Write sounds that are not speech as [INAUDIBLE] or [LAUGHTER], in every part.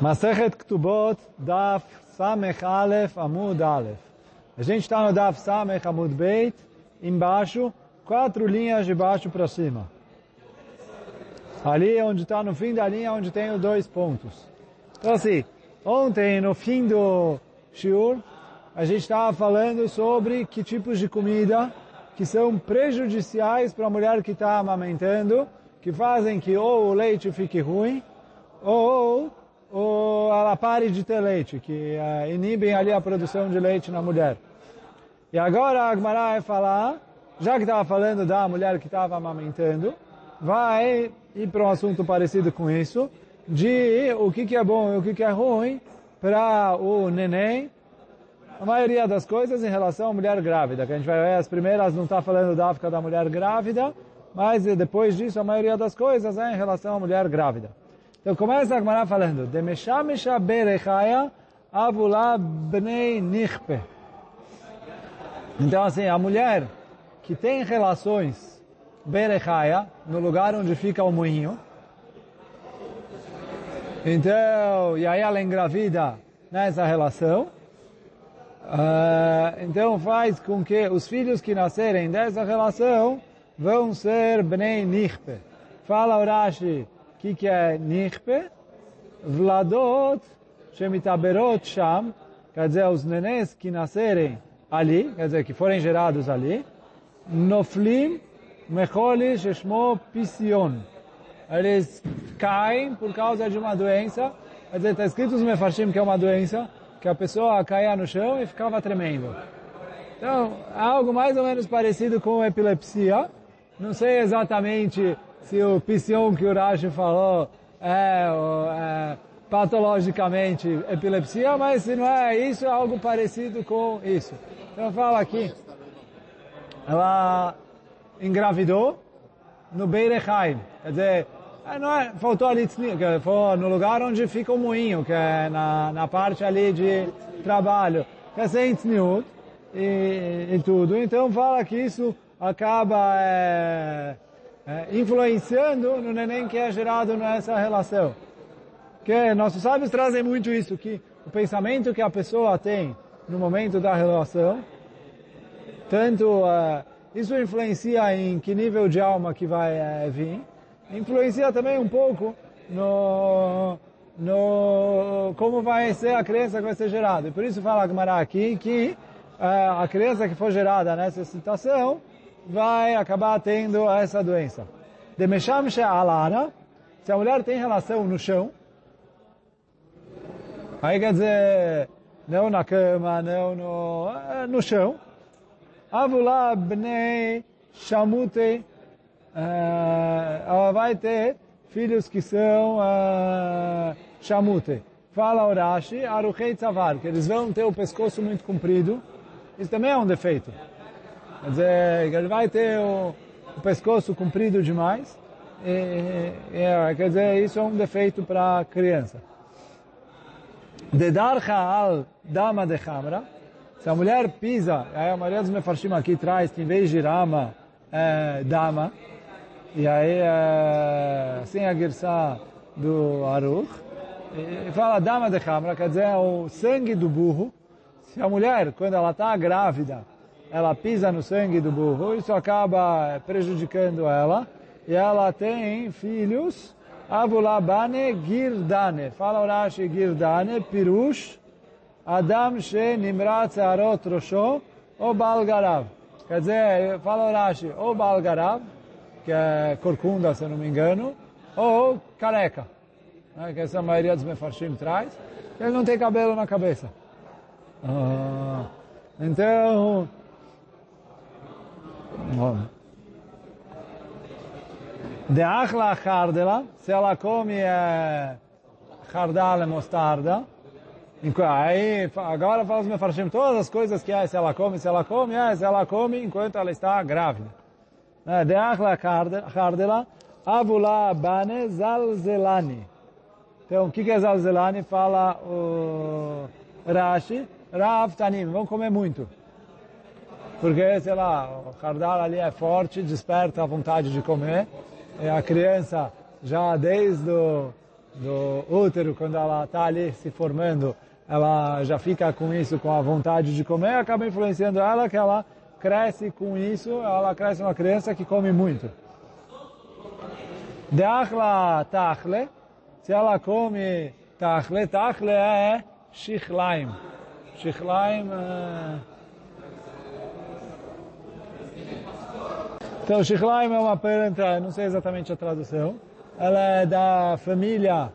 Masechet Ktubot, Daf Samech Aleph, Amud Aleph. A gente está no Daf Samech Amud Beit, embaixo, quatro linhas de baixo para cima. Ali onde está no fim da linha, onde tem os dois pontos. Então assim, ontem no fim do Shiur, a gente estava falando sobre que tipos de comida que são prejudiciais para a mulher que está amamentando, que fazem que ou o leite fique ruim, ou ou ela pare de ter leite, que uh, inibem ali a produção de leite na mulher. E agora a Agmará vai falar, já que estava falando da mulher que estava amamentando, vai ir para um assunto parecido com isso, de o que, que é bom e o que, que é ruim para o neném, a maioria das coisas em relação à mulher grávida, que a gente vai ver as primeiras não está falando da África da mulher grávida, mas depois disso a maioria das coisas é em relação à mulher grávida. Então começa a Gemara falando, Demeshamisha berechaya avula bnei nichpe. Então assim, a mulher que tem relações berechaya, no lugar onde fica o moinho, então, e aí ela engravida nessa relação, uh, então faz com que os filhos que nascerem dessa relação vão ser bnei nichpe. Fala Urashi, o que, que é nichpe? Vladot shemitaberot sham, quer dizer, os nenês que nascerem ali, quer dizer, que forem gerados ali, noflim mecholi sheshmo pision. Eles caem por causa de uma doença, quer dizer, está escrito nos mefarshim que é uma doença, que a pessoa caía no chão e ficava tremendo. Então, algo mais ou menos parecido com epilepsia. Não sei exatamente se o piscion que o Rashi falou é, é, patologicamente epilepsia, mas se não é isso, é algo parecido com isso. Então fala aqui, ela engravidou no Beirechaim, quer dizer, não é, faltou ali, foi no lugar onde fica o moinho, que é na, na parte ali de trabalho, que é sem tzniut e, e tudo. Então fala que isso acaba é, é, influenciando no neném que é gerado nessa relação. Que nossos sábios trazem muito isso, que o pensamento que a pessoa tem no momento da relação, tanto uh, isso influencia em que nível de alma que vai uh, vir, influencia também um pouco no, no como vai ser a criança que vai ser gerada. E por isso fala Agmará aqui que uh, a criança que for gerada nessa situação vai acabar tendo essa doença. Demesham alana, se a mulher tem relação no chão, aí quer dizer, não na cama, não no, no chão, avula bnei shamute, ela vai ter filhos que são uh, shamute. Fala Urashi, aruchei tzavar, que eles vão ter o pescoço muito comprido, isso também é um defeito. Quer dizer, ele vai ter o, o pescoço comprido demais. E, e, quer dizer, isso é um defeito para a criança. Dedarcha al dama de chamra. Se a mulher pisa, aí a maioria dos mefarshim aqui traz que em vez de rama, é dama. E aí, é, sem a girsa do aruch. E fala dama de chamra, quer dizer, o sangue do burro. Se a mulher, quando ela está grávida, ela pisa no sangue do burro, isso acaba prejudicando ela, e ela tem filhos, avulabane girdane, fala Urashi girdane, pirush, adam she nimrat arot rosho, ou balgarav. Quer dizer, fala Urashi, ou balgarav, que é corcunda, se não me engano, ou careca, né, que essa maioria dos mefarshim traz, ele não tem cabelo na cabeça. Ah, então, de achla chardela, se ela come é, chardal e mostarda, aí agora fala os mefarshim todas as coisas que é, se ela come, se ela come, é, se ela come enquanto ela está grávida. De achla chardela, avula bane zalzelani. Então, o que é zalzelani? Fala o Rashi, Rav Tanim, vão comer muito. Porque, sei lá, o cardal ali é forte, desperta a vontade de comer. E a criança, já desde o, do útero, quando ela está ali se formando, ela já fica com isso, com a vontade de comer, acaba influenciando ela que ela cresce com isso, ela cresce uma criança que come muito. Deachla tachle, se ela come tachle, tachle é shichlaim. Shichlaim é... Então, shichlaim é uma planta, não sei exatamente a tradução, ela é da família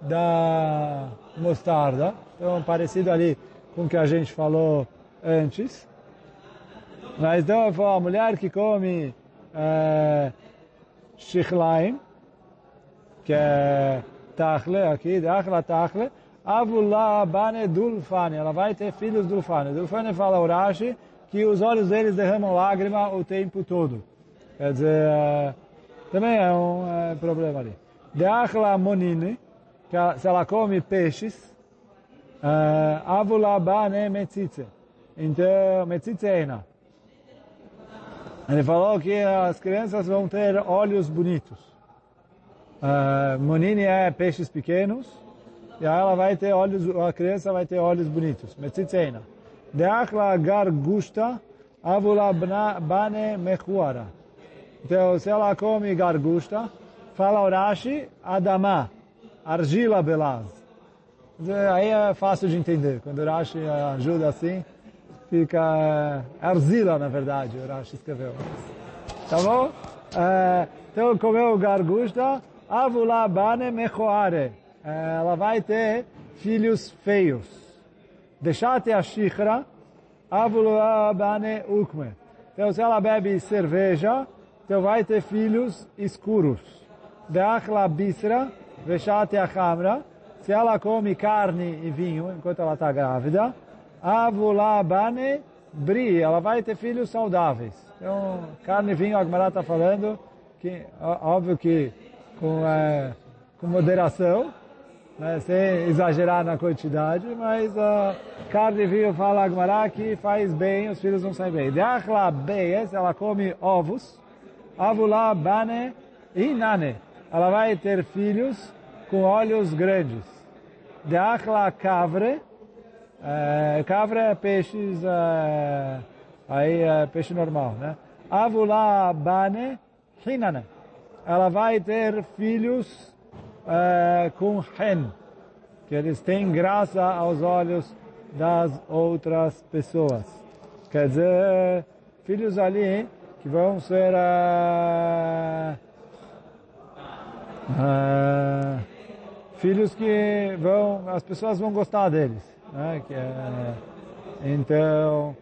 da mostarda, então parecido ali com o que a gente falou antes. Mas então, a mulher que come é, shichlaim, que é tachle aqui, dachla tachle, avula bane dulfane, ela vai ter filhos dulfane. Dulfane fala o Rashi que os olhos deles derramam lágrima o tempo todo. Quer dizer, é, também é um é, problema ali. Deachla monine, que se ela come peixes, é, avula bane metzitze. Então, metzitze é ele falou que as crianças vão ter olhos bonitos. Uh, monini é peixes pequenos, e aí ela vai ter olhos, a criança vai ter olhos bonitos. Metzitzeina. Deachla gargusta avula bane mechuara. Então, se ela come gargusta, fala Urashi, adama, argila belaz. Aí é fácil de entender. Quando Urashi ajuda assim, fica é, argila, na verdade, o Rashi escreveu. Tá bom? É, então, comeu gargusta, avula bane. É, ela vai ter filhos feios. Deixate a shikra, avula bane ukme. Então, se ela bebe cerveja, então vai ter filhos escuros. Deachla bisra, veshate a chamra. Se ela come carne e vinho enquanto ela está grávida, Avula Bane Bri, ela vai ter filhos saudáveis. Então, carne e vinho, a Agmará está falando, que, óbvio que com, é, com moderação, né, sem exagerar na quantidade, mas uh, carne e vinho fala Agmará que faz bem, os filhos não saem bem. Deachla Beyes, ela come ovos. Avula Bane Inane, ela vai ter filhos com olhos grandes. Deachla Kavre, é, cabra é peixes, é, aí é peixe normal, né? Avula bane hinane. Ela vai ter filhos é, com hen, que eles têm graça aos olhos das outras pessoas. Quer dizer, filhos ali que vão ser uh, filhos que vão, as pessoas vão gostar deles. Né? Que é, então,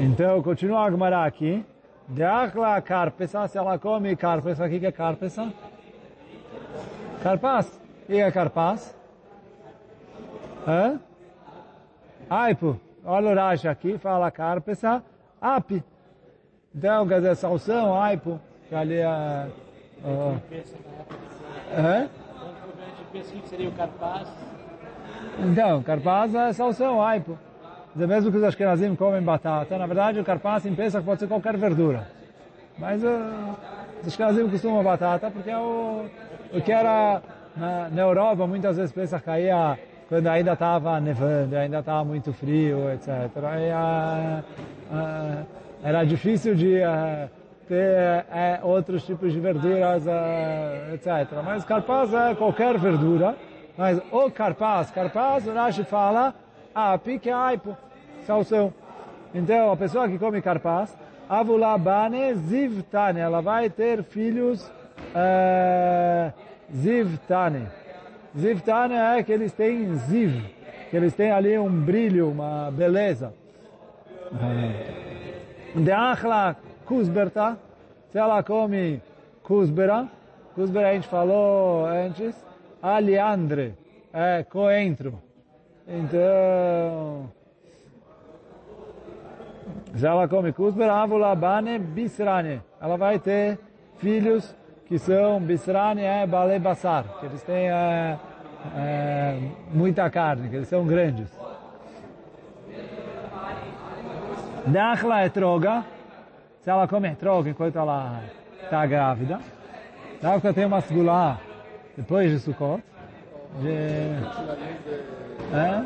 então, continua a Gemara aqui. Deachla carpesa, se ela come carpesa, o que é carpesa? Carpaz. O que é carpaz? Hã? Aipo. Olha o Rashi aqui, fala carpesa, api. Então, quer dizer, salsão, aipo que ali a... é? seria o carpaz? Então, carpaz é salsão, aipo. Dizer, mesmo que os ashkenazim comem batata, na verdade o carpaz em Pesach pode ser qualquer verdura. Mas uh, os ashkenazim costumam batata porque é o, o que era na, na Europa, muitas vezes Pesach caía quando ainda estava nevando, ainda estava muito frio, etc. Aí, uh, uh, era difícil de uh, ter é, outros tipos de verduras, etc. Mas carpaz é qualquer verdura. Mas o carpaz, carpaz, o Rashi fala, ah, pique aipo, salsão. Então, a pessoa que come carpaz, avulabane zivtane, ela vai ter filhos é, zivtane. Zivtane é que eles têm ziv, que eles têm ali um brilho, uma beleza. De achla Kuzberta, se ela come Kuzbera, Kuzbera a gente falou antes, aliandre, é coentro. Então, se ela come Kuzbera, avulabane bisrane, ela vai ter filhos que são bisrane é bale basar, que eles têm é, é, muita carne, que eles são grandes. Dachla é troga, se ela come etrog enquanto ela está grávida. Dávka tem uma segula depois de Sukkot. De, é,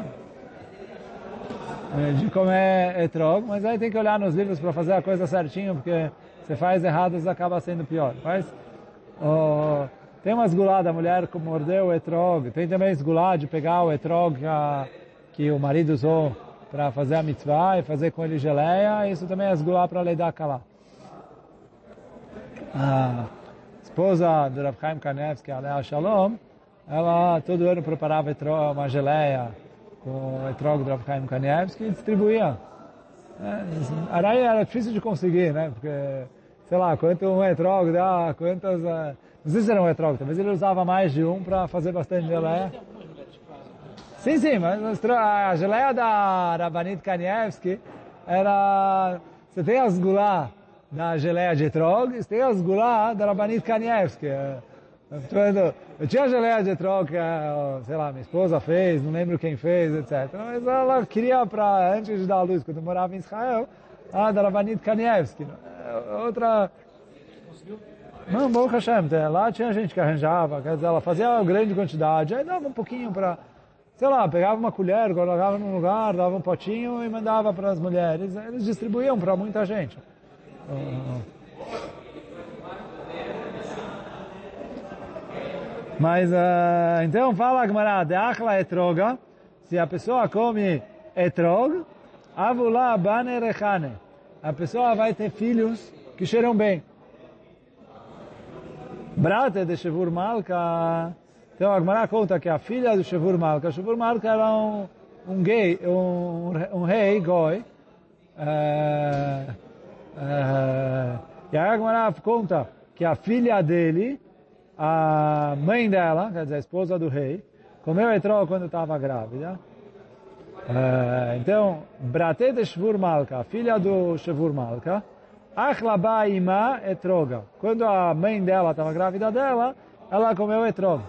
de comer etrog, mas aí tem que olhar nos livros para fazer a coisa certinho, porque se faz errado, acaba sendo pior. Mas tem uma esgulá da mulher que mordeu o etrog, tem também esgulá de pegar o etrog que, a, que o marido usou para fazer a mitzvah e fazer com ele geleia, isso também é esgulá para lhe dar calá. A esposa do Rav Chaim Kanevski, Alea Shalom, ela todo ano preparava etrog, uma geleia com o etrog do Rav Chaim Kanevski e distribuía. É, Araí era difícil de conseguir, né? Porque, sei lá, quanto um etrog dá, quantas... Uh, não sei se era um etrog, talvez ele usava mais de um para fazer bastante geleia. Sim, sim, mas a geleia da Rabanit Kanievski era... Você tem as gulá da geleia de etrog e tem as gulá da Rabanit Kanievski. Eu tinha geleia de etrog que, sei lá, minha esposa fez, não lembro quem fez, etc. Mas ela queria para, antes de dar a luz, quando eu morava em Israel, a da Rabanit Kanievski. Outra... Não, bom Hashem, lá tinha gente que arranjava, quer dizer, ela fazia uma grande quantidade, aí dava um pouquinho para sei lá, pegava uma colher, colocava num lugar, dava um potinho e mandava para as mulheres. Eles distribuíam para muita gente. Mas, uh, então fala a Gemara, de achla etroga, se a pessoa come etrog, avula bane rechane. A pessoa vai ter filhos que cheiram bem. Brate de Shevur Malka, então a Gemara conta que a filha do Shevur Malka, Shevur Malka era um, um gay, um, um rei, goi, uh, uh, e a Gemara conta que a filha dele, a mãe dela, quer dizer, a esposa do rei, comeu etrog quando estava grávida. Uh, então, Brate de Shevur Malka, filha do Shevur Malka, Achlaba ima etroga. Quando a mãe dela estava grávida dela, ela comeu etrog.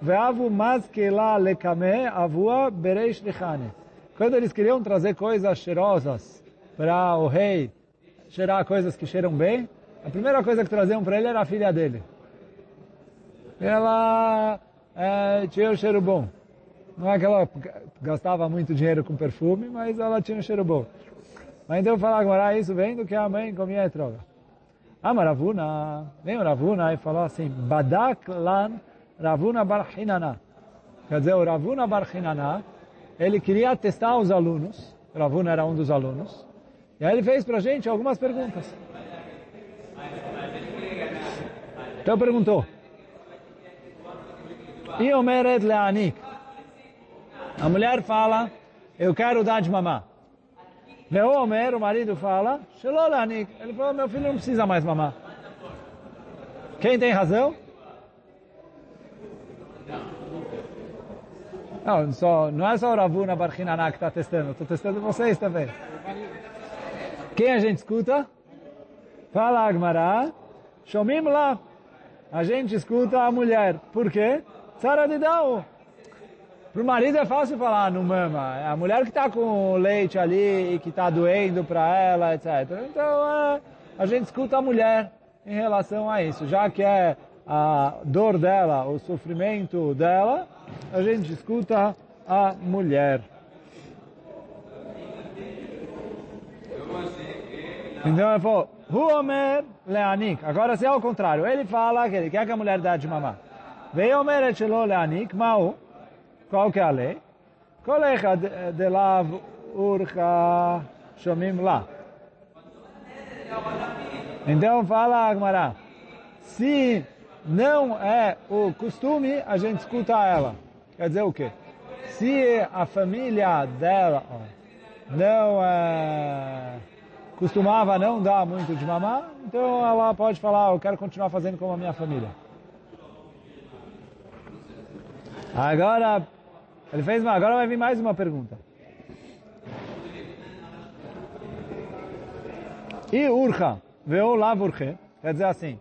Veavu mazkela lekame avua bereish lichane. Quando eles queriam trazer coisas cheirosas para o rei, cheirar coisas que cheiram bem, a primeira coisa que traziam para ele era a filha dele. Ela é, tinha um cheiro bom. Não é que ela gastava muito dinheiro com perfume, mas ela tinha um cheiro bom. Mas então falar agora isso vem do que a mãe comia droga. Ah, mas Ravuna, vem o Ravuna e falou assim, Badak lan Ravuna Bar Hinana. Quer dizer, o Ravuna Bar Hinana, ele queria testar os alunos, Ravuna era um dos alunos, e aí ele fez para a gente algumas perguntas. Então perguntou, Iomeret Leanik. A mulher fala, eu quero dar de mamar. Veomer, o marido fala, Shelol Leanik. Ele falou, meu filho não precisa mais mamar. Quem tem razão? Não, só, não é só o Ravuna Barchinaná que está testando, estou testando vocês também. Quem a gente escuta? Fala Agmará, Shomim lá. A gente escuta a mulher. Por quê? Sara de Dao. Para o marido é fácil falar, não mama. É a mulher que está com leite ali e que está doendo para ela, etc. Então, é, a gente escuta a mulher em relação a isso. Já que é a dor dela, o sofrimento dela, a gente escuta a mulher. Então ele falou, Huomer leanik. Agora se é ao contrário, ele fala que ele quer que a mulher dê de mamar. Veiomer etchelo leanik, mau. Qual que é a lei? De lav urcha shomim lá. Então fala Agmará, se não é o costume, a gente escuta ela. Quer dizer o quê? Se a família dela não é, costumava não dar muito de mamar, então ela pode falar, eu quero continuar fazendo como a minha família. Agora, ele fez agora vai vir mais uma pergunta. E urcha, veio lá urche, quer dizer assim,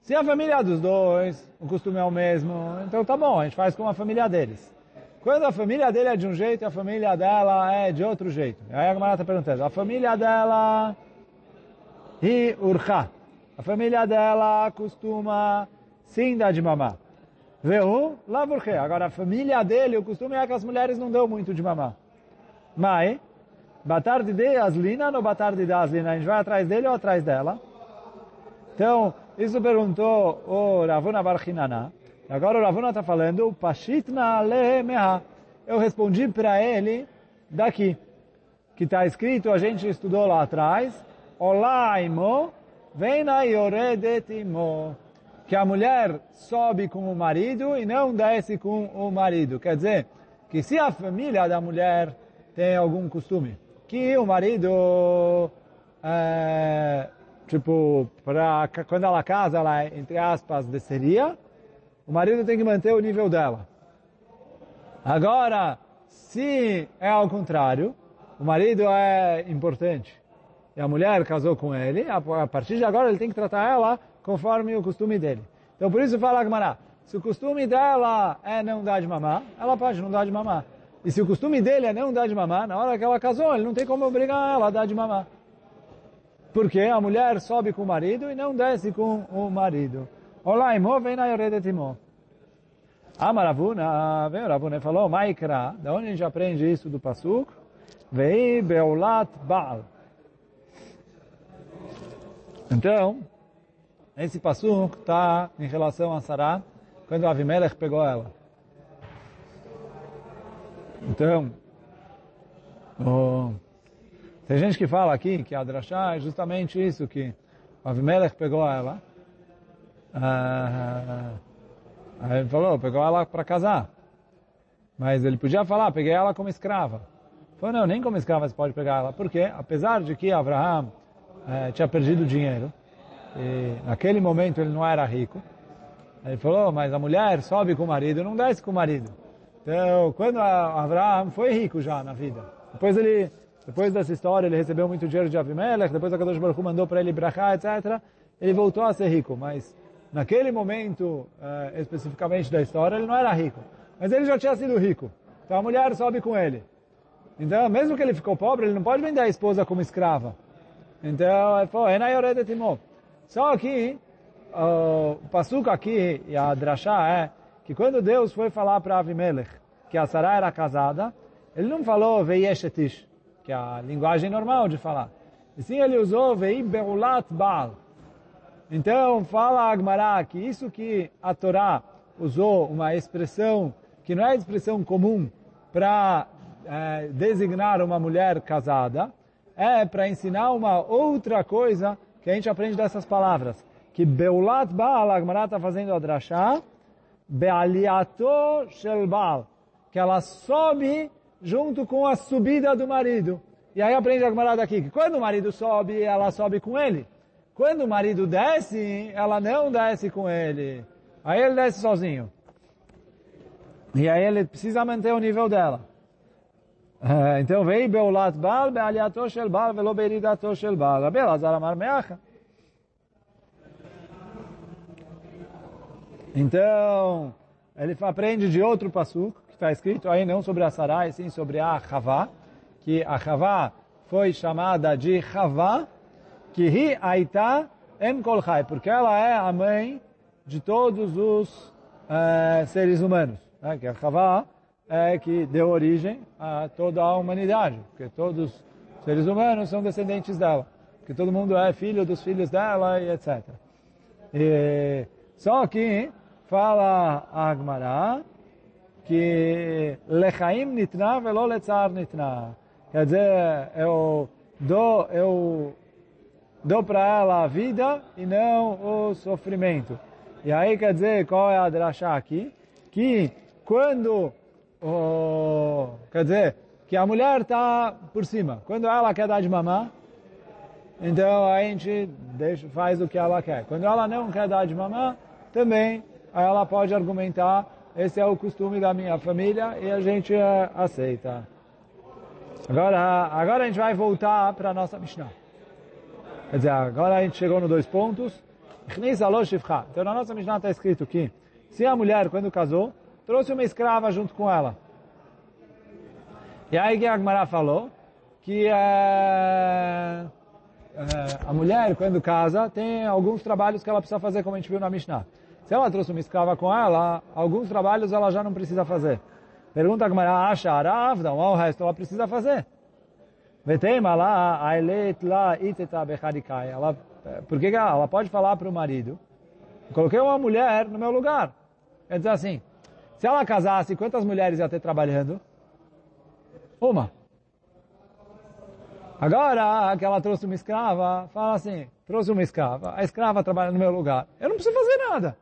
se a família dos dois, o costume é o mesmo, então tá bom, a gente faz com a família deles. Quando a família dele é de um jeito e a família dela é de outro jeito. Aí a Gamara está perguntando, a família dela Hi urcha. A família dela costuma sim dar de mamar. Veu lavurche. Agora, a família dele, o costume é que as mulheres não dão muito de mamar. Mas, batarde de aslina no batarde da aslina, a gente vai atrás dele ou atrás dela? Então, isso perguntou o Ravuna Barchinana. Agora o Ravuna está falando, Pashitna lemeha. Eu respondi para ele daqui, que está escrito, a gente estudou lá atrás, Olá, imo, vem na yoredetimo. Que a mulher sobe com o marido e não desce com o marido. Quer dizer, que se a família da mulher tem algum costume, que o marido, é, tipo, pra, quando ela casa, ela, entre aspas, desceria, o marido tem que manter o nível dela. Agora, se é ao contrário, o marido é importante e a mulher casou com ele, a partir de agora ele tem que tratar ela conforme o costume dele. Então por isso fala Agmará, se o costume dela é não dar de mamar, ela pode não dar de mamar. E se o costume dele é não dar de mamar, na hora que ela casou, ele não tem como obrigar ela a dar de mamar. Porque a mulher sobe com o marido e não desce com o marido. Olá, imó, vem na imó. A Maravuna, vem o Ravuna falou, Maikra, da onde a gente aprende isso do Pasuk? Vei Beulat Baal. Então, esse Pasuk está em relação a Sarah, quando Avimelech pegou ela. Então, oh, tem gente que fala aqui que a Drashá é justamente isso, que Avimelech pegou ela. Ah, aí ele falou, pegou ela para casar. Mas ele podia falar, peguei ela como escrava. Falou, não, nem como escrava você pode pegar ela. Porque, apesar de que Abraham eh, tinha perdido dinheiro, e naquele momento ele não era rico, ele falou, mas a mulher sobe com o marido, não desce com o marido. Então, quando Abraham foi rico já na vida, depois ele, depois dessa história, ele recebeu muito dinheiro de Abimelech, depois a Kadosh Baruch mandou para ele brachá, etc., ele voltou a ser rico, mas naquele momento, uh, especificamente da história, ele não era rico. Mas ele já tinha sido rico. Então a mulher sobe com ele. Então, mesmo que ele ficou pobre, ele não pode vender a esposa como escrava. Então, ele falou, Só que, o Passuca aqui, e a Drashá é, que quando Deus foi falar para Avimelech que a Sarah era casada, ele não falou Veieshetish, que é a linguagem normal de falar. E sim ele usou Vei Beulat Baal. Então, fala Agmará que isso que a Torá usou uma expressão que não é expressão comum para é, designar uma mulher casada, é para ensinar uma outra coisa que a gente aprende dessas palavras. Que Beulat Baal, a está fazendo a drachá, Bealiato Shel Baal, que ela sobe junto com a subida do marido. E aí aprende a Agmará daqui, que quando o marido sobe, ela sobe com ele. Quando o marido desce, ela não desce com ele. Aí ele desce sozinho. E aí ele precisa manter o nível dela. [LAUGHS] Então veio Beulat Baal, Bealiato Shel Baal, Velo Beiridato Shel Baal. Rabi Elazar Amar Meacha. Então, ele aprende de outro passuco, que está escrito aí não sobre a Sarai, sim sobre a Havá, que a Havá foi chamada de Havá, que hi aita em kolchai, porque ela é a mãe de todos os uh, seres humanos. Né? Que a Havá é que deu origem a toda a humanidade, porque todos os seres humanos são descendentes dela, que todo mundo é filho dos filhos dela e etc. E, só que fala Agmará que lechaim nitna velo letzar nitna. Quer dizer, eu dou, eu dou para ela a vida e não o sofrimento. E aí quer dizer, qual é a drachá aqui? Que quando, oh, quer dizer, que a mulher está por cima. Quando ela quer dar de mamar, então a gente deixa, faz o que ela quer. Quando ela não quer dar de mamar, também ela pode argumentar, esse é o costume da minha família e a gente uh, aceita. Agora, agora a gente vai voltar para a nossa Mishnah. Quer dizer, agora a gente chegou no dois pontos. Então na nossa Mishnah está escrito que se a mulher, quando casou, trouxe uma escrava junto com ela. E aí que Agmará falou que, é, a mulher, quando casa, tem alguns trabalhos que ela precisa fazer, como a gente viu na Mishnah. Se ela trouxe uma escrava com ela, alguns trabalhos ela já não precisa fazer. Pergunta ela acha aravda, o resto ela precisa fazer. Vetema lá, ailet lá, iteta. Ela, por que ela pode falar para o marido? Coloquei uma mulher no meu lugar. Quer dizer assim, se ela casasse, quantas mulheres ia ter trabalhando? Uma. Agora que ela trouxe uma escrava, fala assim, trouxe uma escrava, a escrava trabalha no meu lugar. Eu não preciso fazer nada.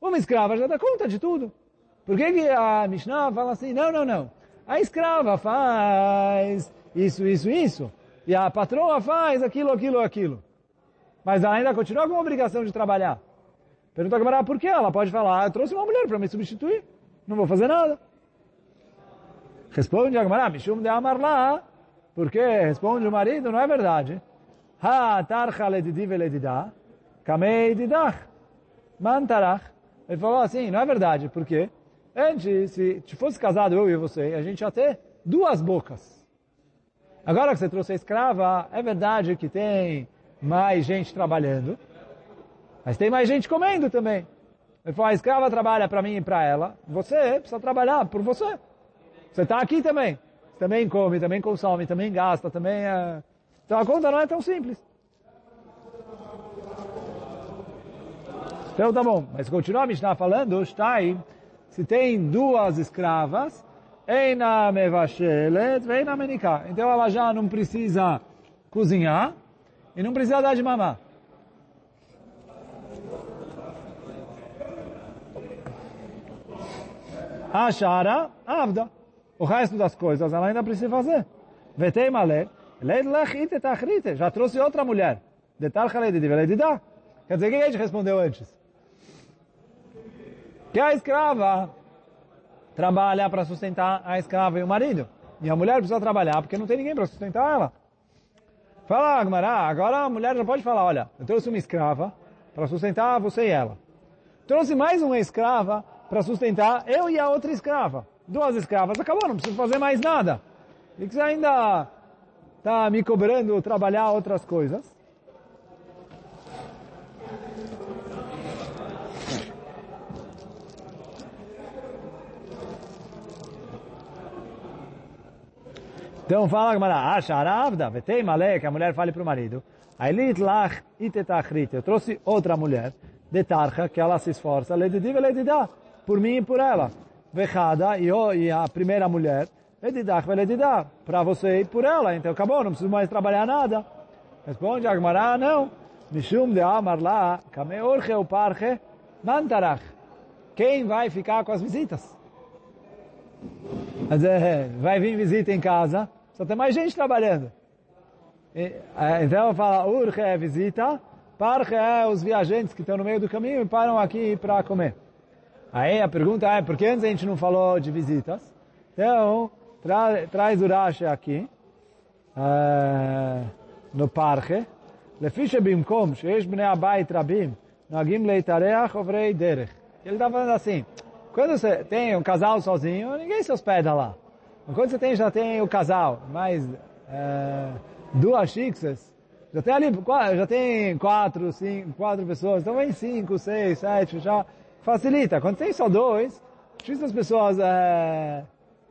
Uma escrava já dá conta de tudo. Por que, que a Mishnah fala assim, não, não, não. A escrava faz isso, isso, isso. E a patroa faz aquilo, aquilo, aquilo. Mas ela ainda continua com a obrigação de trabalhar. Pergunta a Gamara, por que? Ela pode falar, ah, eu trouxe uma mulher para me substituir. Não vou fazer nada. Responde a Gamara, Mishum de Amar lá. Porque responde o marido, não é verdade. Ha tarcha ledidi veledida, kamei mantarach. Ele falou assim, não é verdade, por quê? Antes, se fosse casado eu e você, a gente ia ter duas bocas. Agora que você trouxe a escrava, é verdade que tem mais gente trabalhando, mas tem mais gente comendo também. Ele falou, a escrava trabalha para mim e para ela, você precisa trabalhar por você. Você está aqui também. Você também come, também consome, também gasta, também... É... Então a conta não é tão simples. Então tá bom, mas continua a Mishnah falando, Shtai, se tem duas escravas, Eina mevashelet, veina menika. Então ela já não precisa cozinhar e não precisa dar de mamar. Ashara, avda. O resto das coisas ela ainda precisa fazer. Vetei malé. Já trouxe outra mulher. Quer dizer, o que a gente respondeu antes? que a escrava trabalha para sustentar a escrava e o marido. E a mulher precisa trabalhar porque não tem ninguém para sustentar ela. Fala, Agmará, agora a mulher já pode falar, olha, eu trouxe uma escrava para sustentar você e ela. Trouxe mais uma escrava para sustentar eu e a outra escrava. Duas escravas, acabou, não preciso fazer mais nada. E que você ainda está me cobrando trabalhar outras coisas. Então fala Gamara, acha aravda, vetei que a mulher fale para o marido. Ailit lach itetachrit. Eu trouxe outra mulher, de tarcha, que ela se esforça, ledidiv e ledidá, por mim e por ela. Vechada, e, eu, e a primeira mulher, ledidach e ledidá, para você e por ela. Então acabou, não preciso mais trabalhar nada. Responde a Gamara, não. Mishum de amar lá, kame orche o parche, mantarach. Quem vai ficar com as visitas? Quer dizer, vai vir visita em casa, só tem mais gente trabalhando. E, é, então fala, urge é visita, parche é os viajantes que estão no meio do caminho e param aqui para comer. Aí a pergunta é, por que antes a gente não falou de visitas? Então, tra traz o Rashi aqui, uh, no parque. Lefisha bimkom, sheish bnei abayit rabim, noagim leitareach ovrei derech. Ele está falando assim, quando você tem um casal sozinho, ninguém se hospeda lá. Quando você tem, já tem o casal, mais uh, eh, duas xixas, já tem ali, já tem quatro, cinco, quatro pessoas, então vem cinco, seis, sete, já facilita. Quando tem só dois, difícil as pessoas é,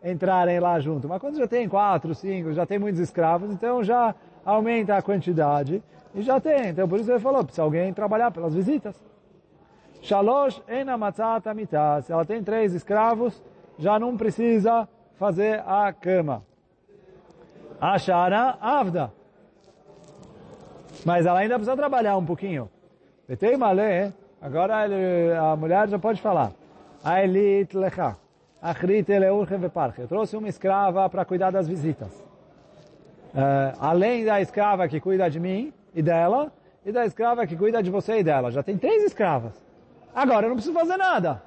entrarem lá junto. Mas quando já tem quatro, cinco, já tem muitos escravos, então já aumenta a quantidade e já tem. Então por isso ele falou, precisa alguém trabalhar pelas visitas. Shalosh ena matzat Se ela tem três escravos, já não precisa fazer a cama. Ashara avda. Mas ela ainda precisa trabalhar um pouquinho. Betei malé, agora ele, a mulher já pode falar. Ailit lecha. Achrit eleurchem veparche. Eu trouxe uma escrava para cuidar das visitas. Uh, além da escrava que cuida de mim e dela, e da escrava que cuida de você e dela. Já tem três escravas. Agora eu não preciso fazer nada.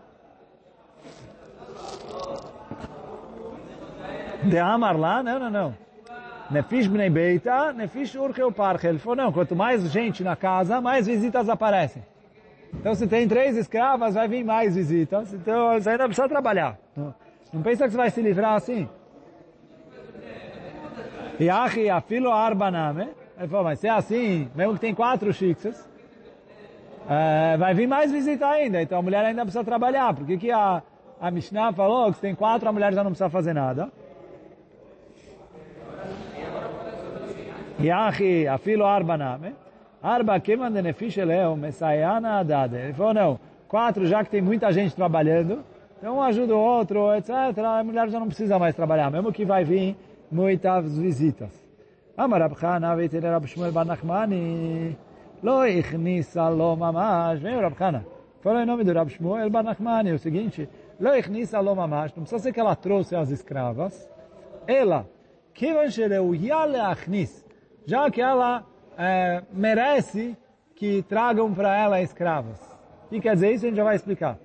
De Amar lá, não, não, não. Nefish bnei beita, nefish parche. Ele falou, não, quanto mais gente na casa, mais visitas aparecem. Então se tem três escravas, vai vir mais visitas. Então você ainda precisa trabalhar. Não, não pensa que você vai se livrar assim. Yachi afilo arbaname, Ele falou, mas se é assim, mesmo que tem quatro shiksas, é, vai vir mais visita ainda, então a mulher ainda precisa trabalhar. Por que, a, a Mishnah falou que se tem quatro, a mulher já não precisa fazer nada? Yahi, afilo arba name. Arba keman denefish eleo, mesayana adade. Ele falou, não, quatro já que tem muita gente trabalhando, então um ajuda o outro, etc. A mulher já não precisa mais trabalhar, mesmo que vai vir muitas visitas. Rab Shmuel Bar Nachmani, lo ichnisa lo mamash. Vem o nome do Rab Shmuel Nachmani o seguinte, mamash, não precisa ser que ela trouxe as escravas, ela, kivan sheleuya leachnis, já que ela é, merece que tragam para ela escravas. Que quer dizer isso? A gente já vai explicar.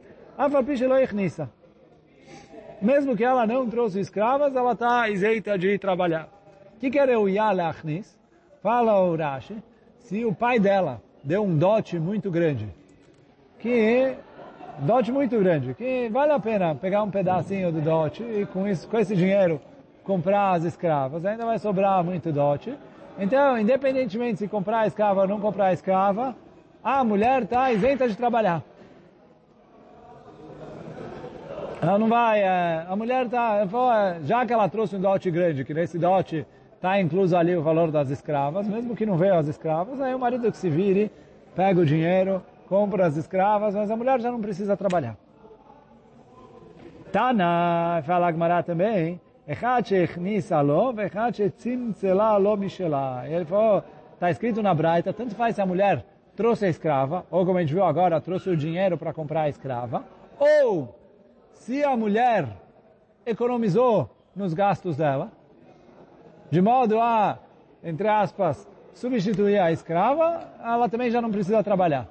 Mesmo que ela não trouxe escravas, ela está isenta de trabalhar. O que quer o Yalachnis? Fala o Rashi, se o pai dela deu um dote muito grande, que dote muito grande, que vale a pena pegar um pedacinho do dote e com, isso, com esse dinheiro comprar as escravas, ainda vai sobrar muito dote. Então, independentemente se comprar a escrava ou não comprar a escrava, a mulher está isenta de trabalhar. Ela não vai, é, a mulher está, é, já que ela trouxe um dote grande, que nesse dote está incluso ali o valor das escravas, mesmo que não veio as escravas, aí o marido que se vire, pega o dinheiro, compra as escravas, mas a mulher já não precisa trabalhar. Tana, fala Agmará também, ele falou, está escrito na Braita, tanto faz se a mulher trouxe a escrava, ou como a gente viu agora, trouxe o dinheiro para comprar a escrava, ou se a mulher economizou nos gastos dela, de modo a, entre aspas, substituir a escrava, ela também já não precisa trabalhar.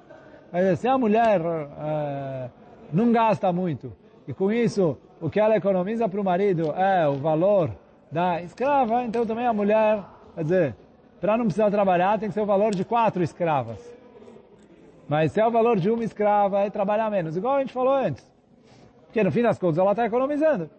Mas se a mulher é, não gasta muito, e com isso o que ela economiza para o marido é o valor da escrava, então também a mulher, quer dizer, para não precisar trabalhar tem que ser o valor de quatro escravas. Mas se é o valor de uma escrava, é trabalhar menos, igual a gente falou antes. Porque no fim das contas ela está economizando.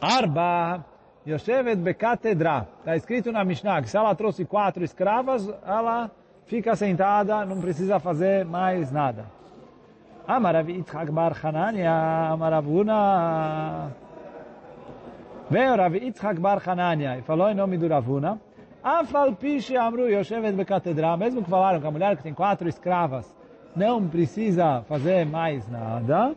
Arba Yoshevet Bekatedra. Está escrito na Mishnah que se ela trouxe quatro escravas, ela fica sentada, não precisa fazer mais nada. Amarav Yitzhak Bar Hanania, Amaravuna. Veio Rav Yitzhak Bar Hanania e falou em nome do Ravuna. Afal Piche Amru Yoshevet Bekatedra. Mesmo que falaram que a mulher que tem quatro escravas não precisa fazer mais nada.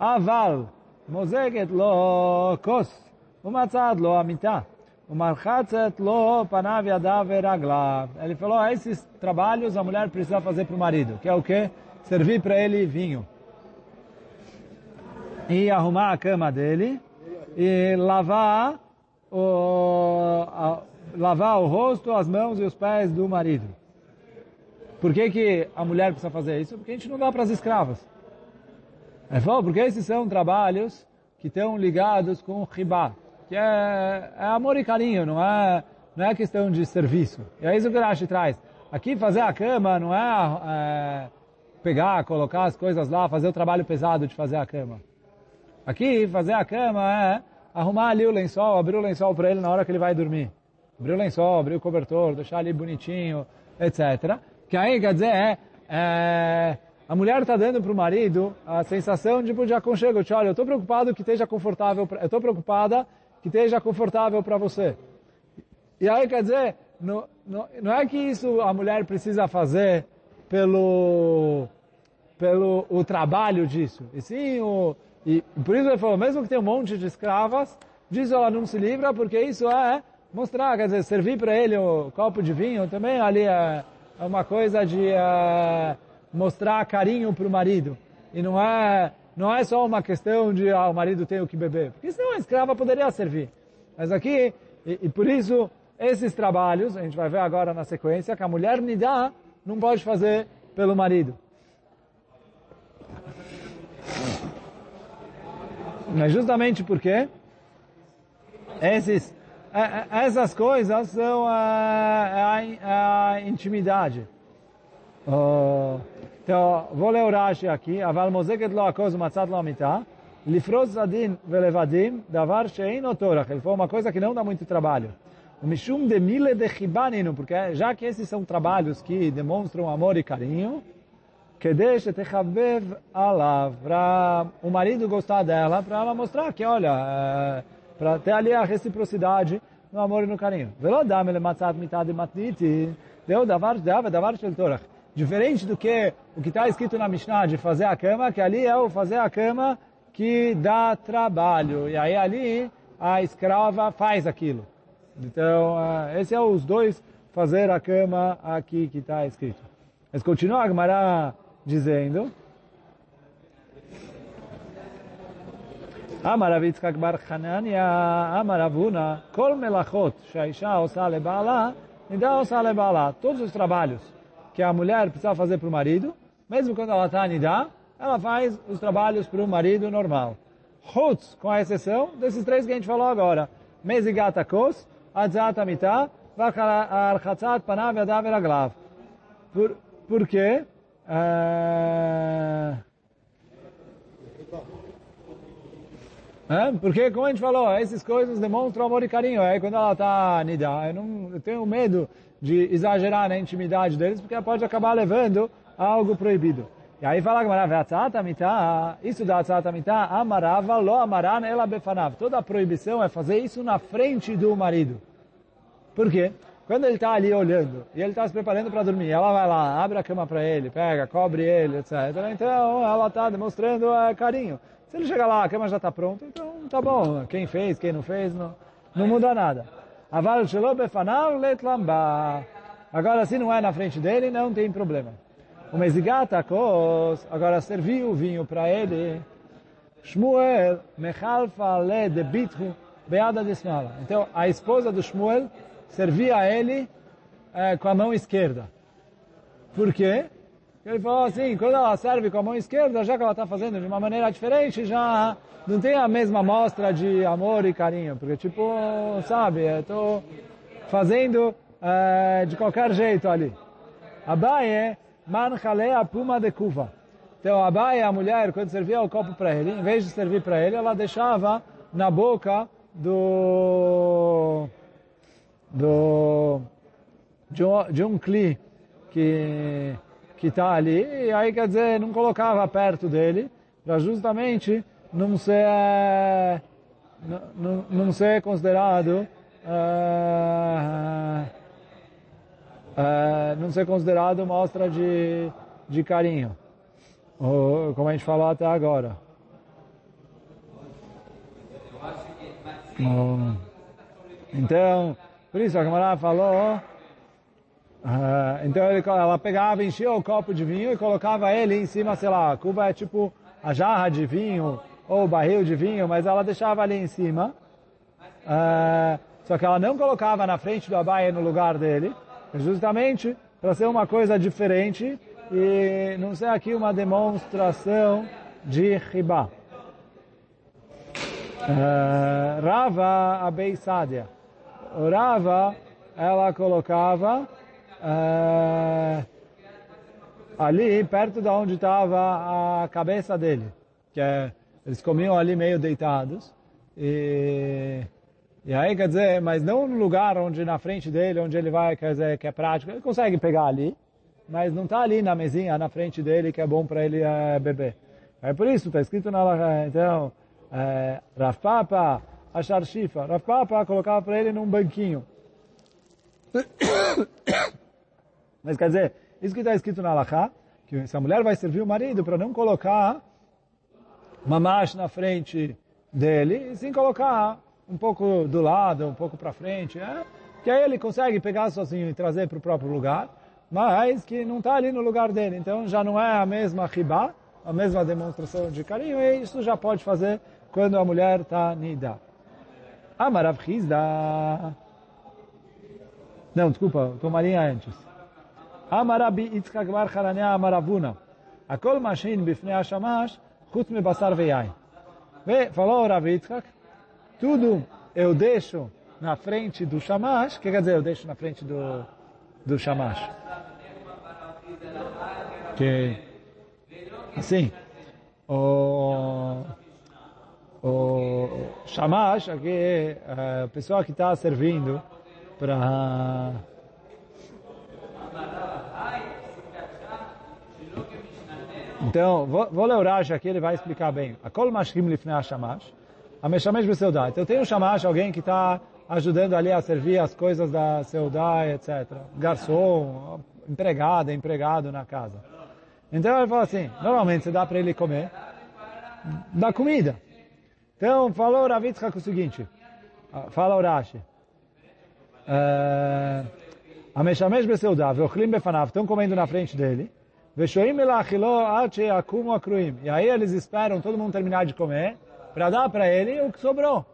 Aval Mozeget lo kos. Umatzad lo amita. Umarchatzet lo panav yadav veraglav. Ele falou, esses trabalhos a mulher precisa fazer para o marido, que é o quê? Servir para ele vinho. E arrumar a cama dele e lavar o, a, lavar o rosto, as mãos e os pés do marido. Por que, que a mulher precisa fazer isso? Porque a gente não dá para as escravas. Ele falou, porque esses são trabalhos que estão ligados com o ribá que é, é amor e carinho, não é, não é questão de serviço. E é isso que o Rashi traz. Aqui fazer a cama não é, é pegar, colocar as coisas lá, fazer o trabalho pesado de fazer a cama. Aqui fazer a cama é arrumar ali o lençol, abrir o lençol para ele na hora que ele vai dormir. Abrir o lençol, abrir o cobertor, deixar ali bonitinho, etc. Que aí quer dizer é, é a mulher está dando para o marido a sensação de, de aconchego. Tipo, olha, eu estou preocupado que esteja confortável, eu estou preocupada que esteja confortável para você. E aí quer dizer, não, não, não é que isso a mulher precisa fazer pelo, pelo o trabalho disso. E sim, o, e por isso ele falou, mesmo que tenha um monte de escravas, disso ela não se livra, porque isso é mostrar, quer dizer, servir para ele o copo de vinho também ali é, é uma coisa de é, mostrar carinho para o marido. E não é não é só uma questão de ah, o marido tem o que beber, porque senão a escrava poderia servir. Mas aqui, e, e por isso, esses trabalhos, a gente vai ver agora na sequência, que a mulher nidá não pode fazer pelo marido. Mas justamente porque esses, é, é, essas coisas são a, a, a intimidade. Uh, então, vou ler o Rashi aqui. Aval mozeket lo akoz matzat lo amita. Lifroz zadin velevadim, davar shein otorach. Ele falou uma coisa que não dá muito trabalho. O mishum de mile de chibaninu, porque já que esses são trabalhos que demonstram amor e carinho, que deixa techavev alav, para o marido gostar dela, para ela mostrar que, olha, para ter ali a reciprocidade no amor e no carinho. Velo dam ele matzat mitad matniti, deu davar dava davar shel torach. Diferente do que o que está escrito na Mishnah de fazer a cama, que ali é o fazer a cama que dá trabalho. E aí ali a escrava faz aquilo. Então, uh, esse é os dois fazer a cama aqui que está escrito. Mas continua a Gemara dizendo אמר רב יצחק בר חנניה, אמר רבונה, כל מלאכות שהאישה עושה לבעלה, נידה עושה לבעלה. Todos os trabalhos que a mulher precisa fazer para o marido, mesmo quando ela está nidá, ela faz os trabalhos para o marido normal. Chutz, com a exceção desses três que a gente falou agora. Mezigata kos, adzat amita, archatzat panav yadav. Por, por quê? Uh... É, porque, como a gente falou, essas coisas demonstram amor e carinho. Aí quando ela está nidá, eu, não, eu tenho medo de exagerar na intimidade deles, porque pode acabar levando a algo proibido. E aí fala que isso da atzatamita, amarava lo amaran ela befanav. Toda a proibição é fazer isso na frente do marido. Por quê? Quando ele está ali olhando e ele está se preparando para dormir, ela vai lá, abre a cama para ele, pega, cobre ele, etc. Então ela está demonstrando é, carinho. Se ele chegar lá, a cama já está pronta, então tá bom. Quem fez, quem não fez, não, não muda nada. Aval shelo befanav. Agora, se não é na frente dele, não tem problema. O mezigata kos, agora serviu o vinho para ele. Shmuel mechalfa le de bitru beada de smala. Então, a esposa do Shmuel servia a ele é, com a mão esquerda. Por quê? Ele falou assim, quando ela serve com a mão esquerda, já que ela está fazendo de uma maneira diferente, já não tem a mesma mostra de amor e carinho. Porque, tipo, sabe, estou fazendo é, de qualquer jeito ali. Abaye, man a puma de kuva. Então, Abaye, a mulher, quando servia o copo para ele, em vez de servir para ele, ela deixava na boca do... do de um, de um cli que que está ali, e aí quer dizer, não colocava perto dele, para justamente não ser, não, não ser considerado, uh, uh, não ser considerado mostra de, de carinho, ou, como a gente falou até agora. Então, por isso a camarada falou, Uh, então ele, ela pegava, enchia o copo de vinho e colocava ele em cima, sei lá, a cuba é tipo a jarra de vinho ou o barril de vinho, mas ela deixava ali em cima. Uh, só que ela não colocava na frente do abaia no lugar dele, justamente para ser uma coisa diferente e não ser aqui uma demonstração de riba. Uh, Rava Abeisadia. Rava, ela colocava é, ali perto de onde estava a cabeça dele, que é, eles comiam ali meio deitados e e aí quer dizer, mas não no lugar onde na frente dele, onde ele vai, quer dizer, que é prático, ele consegue pegar ali, mas não está ali na mesinha na frente dele que é bom para ele é, beber. É por isso, está escrito na então, é, Rav Papa, achar Shifa. Rav Papa colocava para ele num banquinho. [COUGHS] Mas quer dizer, isso que está escrito na Alaha, que se a mulher vai servir o marido para não colocar uma marcha na frente dele, e sim colocar um pouco do lado, um pouco para frente, é? que aí ele consegue pegar sozinho e trazer para o próprio lugar, mas que não está ali no lugar dele. Então já não é a mesma riba, a mesma demonstração de carinho, e isso já pode fazer quando a mulher está nida. Amarav Hizda. Não, desculpa, tomaria antes. Amarabi Itzchak Bar Haranea Amaravuna. A Akol Mashin Bifnei Hashamash Chutz Mebassar Veyai. Vê, falou Rav Itzchak, tudo eu deixo na frente do Shamash. Que quer dizer eu deixo na frente do, do Shamash? Que, assim, o, o Shamash, aqui, é a pessoa que está servindo para então, vou, vou ler o Rashi aqui, ele vai explicar bem. A kol mashkim lifnei shamash, a meshamesh beseudá. Então, tem um shamash, alguém que está ajudando ali a servir as coisas da seudá, etc. Garçom, empregada, empregado na casa. Então, ele fala assim, normalmente você dá para ele comer, dá comida. Então, falou o Ravitzchak o seguinte, fala o Rashi. A meshamesh beseudá, veochlim befanav, estão comendo na frente dele, e aí eles esperam todo mundo terminar de comer para dar para ele o que sobrou.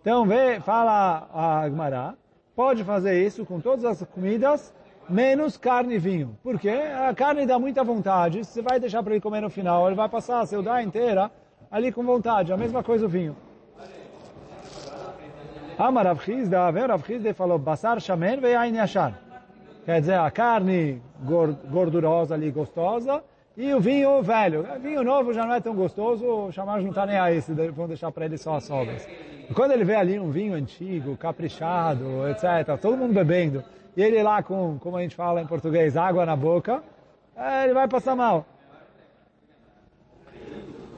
Então, vê, fala a Agmará, pode fazer isso com todas as comidas, menos carne e vinho. Porque a carne dá muita vontade, você vai deixar para ele comer no final, ele vai passar a seudá inteira ali com vontade. A mesma coisa o vinho. Amar Rav Chizda, Rav Chizda falou, Basar shamen ve'ain yashar. Quer dizer, a carne gordurosa ali, gostosa, e o vinho velho. O vinho novo já não é tão gostoso, o não está nem aí, se vão deixar para ele só as sobras. E quando ele vê ali um vinho antigo, caprichado, etc., todo mundo bebendo, e ele lá com, como a gente fala em português, água na boca, é, ele vai passar mal.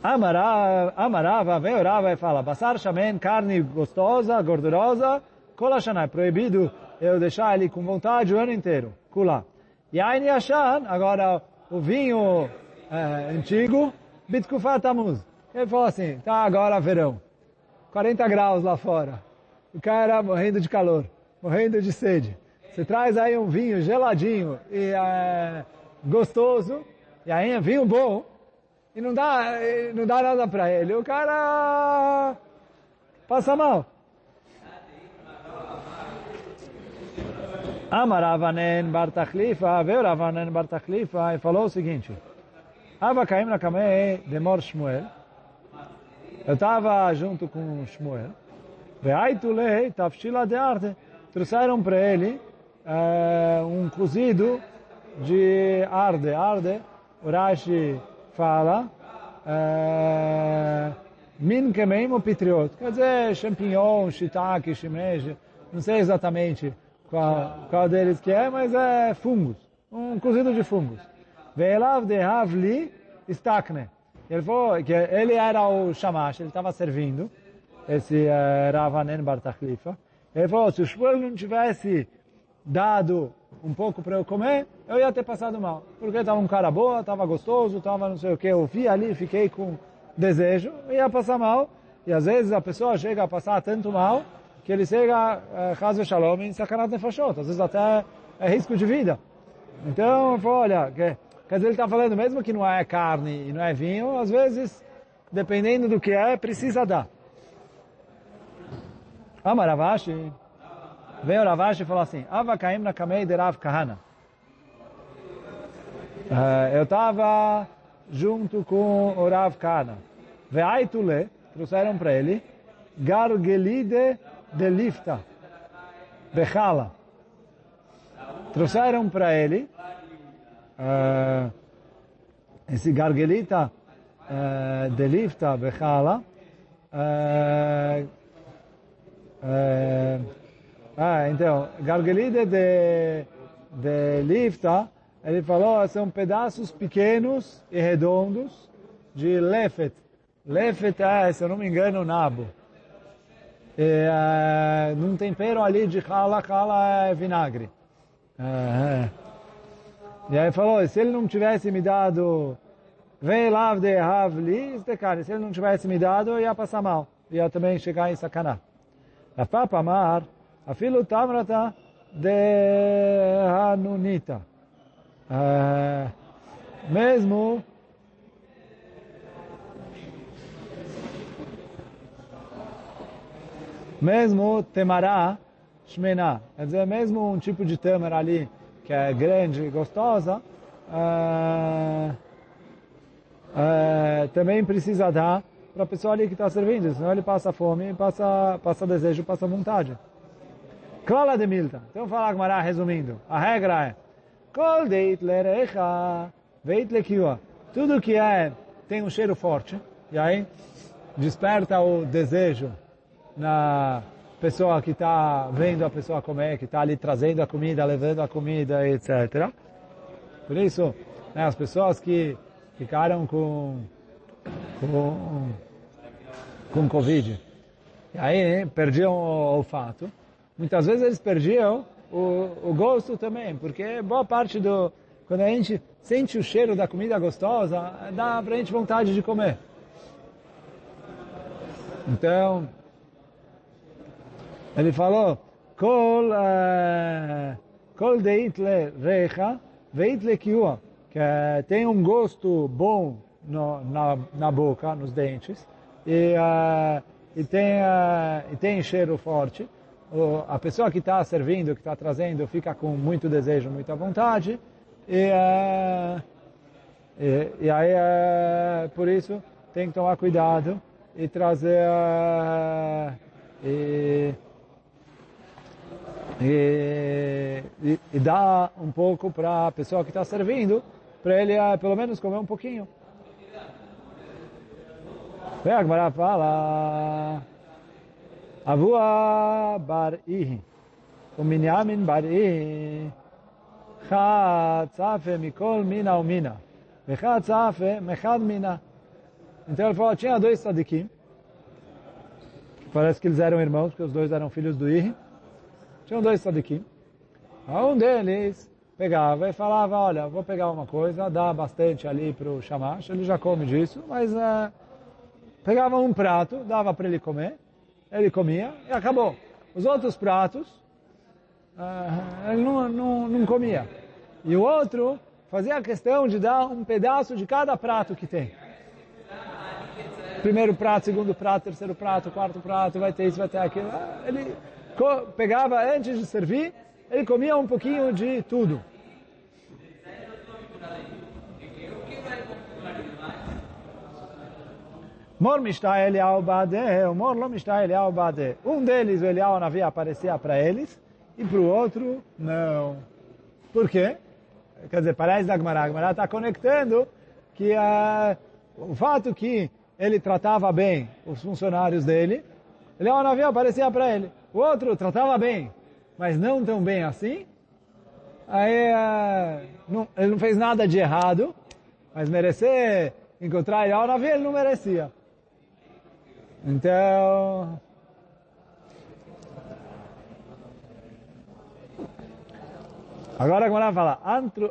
Amarava, vem orava e fala, Basar shamen, carne gostosa, gordurosa, kolashana, é proibido eu deixar ele com vontade o ano inteiro. Kula. Yain Yashan, agora o vinho é, antigo, Bitkufat. Ele falou assim, tá agora verão, 40 graus lá fora. O cara morrendo de calor, morrendo de sede. Você traz aí um vinho geladinho e é, gostoso, e aí é vinho bom, e não dá, não dá nada para ele. O cara passa mal. Amaravanen Tachlifa, veio Bar Tachlifa e falou o seguinte, Ava Caim na Kamei de Mor Shmuel, eu estava junto com Shmuel, Veaitulei Tafshila de Arte, trouxeram para ele uh, um cozido de arde, arde, o Rashi fala, uh, min kemeim ou pitriot, quer dizer, champignon, shiitake, shimeji, não sei exatamente qual, qual deles que é, mas é fungos, um cozido de fungos. Ve'elav de havli istakne. Ele falou que ele era o shamash, ele estava servindo, esse uh, Ravanen Bar Tachlifa. Ele falou, se o Shmuel não tivesse dado um pouco para eu comer, eu ia ter passado mal. Porque estava um cara boa, estava gostoso, estava não sei o que, eu vi ali, fiquei com desejo, ia passar mal. E às vezes a pessoa chega a passar tanto mal, que ele chega, Chaz uh, Shalom, em sacanagem nefashot, às vezes até é risco de vida. Então, olha, que, quer dizer, ele está falando, mesmo que não é carne e não é vinho, às vezes, dependendo do que é, precisa dar. Amaravashi, veio Ravashi e falou assim, Avakaim na kamei de Rav Kahana. Uh, eu estava junto com o Rav Kahana. Veaitule, trouxeram para ele, Gargelide de lifta, bechala. Trouxeram para ele uh, esse gargelita uh, de lifta, bechala. Uh, uh, ah, então, gargelita de, de lifta, ele falou, são pedaços pequenos e redondos de lefet. Lefet é, se eu não me engano, nabo é, num tempero ali de chala, chala é vinagre. É, é. E aí falou, se ele não tivesse me dado, lá de havli, carne, se ele não tivesse me dado, ia passar mal. Ia também chegar em sacaná. A Papa Mar, tamrata de Hanunita. É, mesmo Mesmo temará, shmená, quer dizer, mesmo um tipo de tâmara ali, que é grande e gostosa, é, é, também precisa dar para a pessoa ali que está servindo, senão ele passa fome, passa, passa desejo, passa vontade. Klala de Milta. Então fala Agmará, resumindo. A regra é, Kol deit lerecha, veit lekiua. Tudo que é, tem um cheiro forte, e aí, desperta o desejo na pessoa que está vendo a pessoa comer, que está ali trazendo a comida, levando a comida, etc. Por isso, né, as pessoas que ficaram com, com, com Covid, e aí perdiam o olfato, muitas vezes eles perdiam o, o gosto também, porque boa parte do... Quando a gente sente o cheiro da comida gostosa, dá pra gente vontade de comer. Então, ele falou, Kol, uh, kol deitle recha, veitle kiua, que tem um gosto bom no, na, na boca, nos dentes, e, uh, e, tem, uh, e tem cheiro forte. A pessoa que está servindo, que está trazendo, fica com muito desejo, muita vontade, e, uh, e, e, aí, uh, por isso, tem que tomar cuidado e trazer uh, e, e, e, dar um pouco para a pessoa que está servindo, para ele pelo menos comer um pouquinho. Vem a Gemara fala Avua bar Ihi. O Minyamin bar Ihi. Chad Tzafe Mikol Mina o Mina. Vechad Tzafe Mechad Mina. Então ele falou, tinha dois tzadikim, parece que eles eram irmãos, porque os dois eram filhos do Ihi. Tinham dois tzadikim. Um deles pegava e falava, olha, vou pegar uma coisa, dá bastante ali para o Shamash, ele já come disso, mas uh, pegava um prato, dava para ele comer, ele comia e acabou. Os outros pratos, uh, ele não, não, não comia. E o outro fazia questão de dar um pedaço de cada prato que tem primeiro prato, segundo prato, terceiro prato, quarto prato, vai ter isso, vai ter aquilo. Ele pegava antes de servir, ele comia um pouquinho de tudo. Mor mishtai Eliyahu bade, mor lo mishtai Eliyahu bade. Um deles, o Eliyahu Navi, aparecia para eles, e para o outro, não. Por quê? Quer dizer, parece da Gemara. A Gemara está conectando que uh, o fato que ele tratava bem os funcionários dele, ele ao navio aparecia para ele. O outro tratava bem, mas não tão bem assim. Aí uh, não, ele não fez nada de errado, mas merecer encontrar ele ao navio ele não merecia. Então, agora ela fala,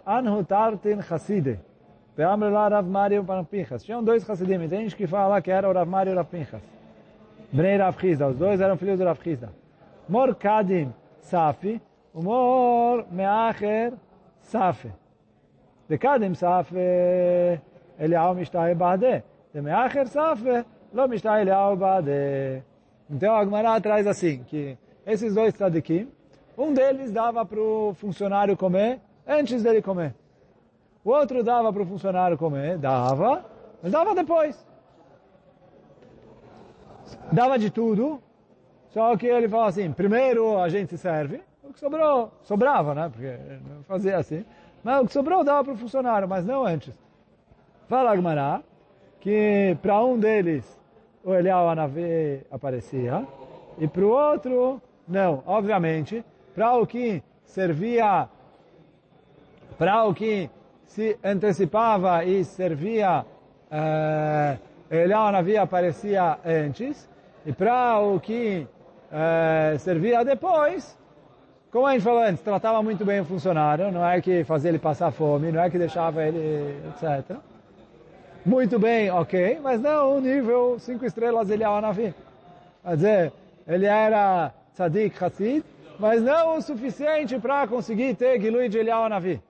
Anhu tartin chaside. Ve'amre lá Rav Mario para Pinchas. Tinham dois Hasidim. Tem gente que fala que era o Rav Mario e o Rav Pinchas. Rav Chizda. Os dois eram filhos do Rav Chizda. Mor Kadim Safi. Mor Meacher Safi. De Kadim Safi. Eliyahu Mishtahe Bade. De Meacher Safi. Então a Gemara traz assim, que esses dois tzadikim, um deles dava para o funcionário comer antes dele comer. O outro dava para o funcionário comer, dava, mas dava depois. Dava de tudo, só que ele falou assim, primeiro a gente serve, o que sobrou, sobrava, né? Porque não fazia assim. Mas o que sobrou dava para o funcionário, mas não antes. Fala Agmará, que para um deles o Elial Anavi aparecia, e para o outro, não. Obviamente, para o que servia, para o que se antecipava e servia, uh, Eliyahu Navi aparecia antes, e para o que uh, servia depois, como a gente falou antes, tratava muito bem o funcionário, não é que fazia ele passar fome, não é que deixava ele, etc. Muito bem, ok, mas não o nível cinco estrelas Eliyahu Navi. Quer dizer, ele era tzadik, hassid, mas não o suficiente para conseguir ter Gilui de Eliyahu Navi.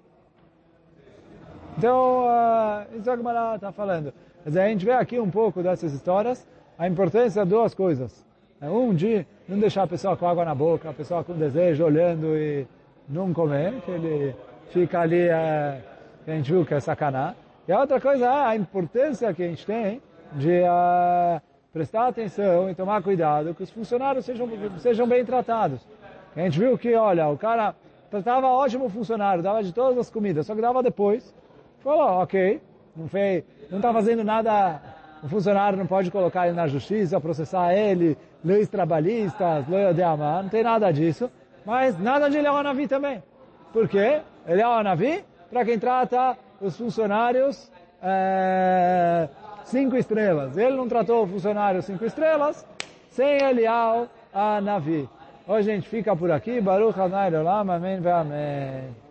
Então, uh, isso é o que a está falando. Mas a gente vê aqui um pouco dessas histórias, a importância de duas coisas. É, um, de não deixar a pessoa com água na boca, a pessoa com desejo, olhando e não comer, que ele fica ali, uh, que a gente viu que é sacaná. E a outra coisa é a importância que a gente tem de uh, prestar atenção e tomar cuidado que os funcionários sejam, sejam bem tratados. A gente viu que, olha, o cara tratava ótimo funcionário, dava de todas as comidas, só que dava depois falou, ok, não fez, não está fazendo nada o funcionário não pode colocar ele na justiça, processar ele, leis trabalhistas, lei de amar, não tem nada disso. Mas nada de Eliyahu Navi também. Por quê? Eliyahu Navi, para quem trata os funcionários é, cinco estrelas. Ele não tratou o funcionário cinco estrelas sem Eliyahu Navi. Hoje a gente fica por aqui. Baruch Adonai Olam. Amém. Amém.